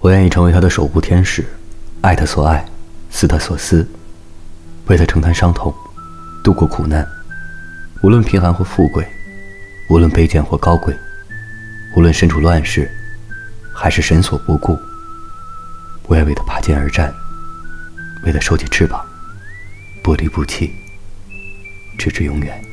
我愿意成为他的守护天使，爱他所爱，思他所思，为他承担伤痛，度过苦难。无论贫寒或富贵，无论卑贱或高贵，无论身处乱世，还是神所不顾，我愿为他拔剑而战，为他收起翅膀，不离不弃，直至永远。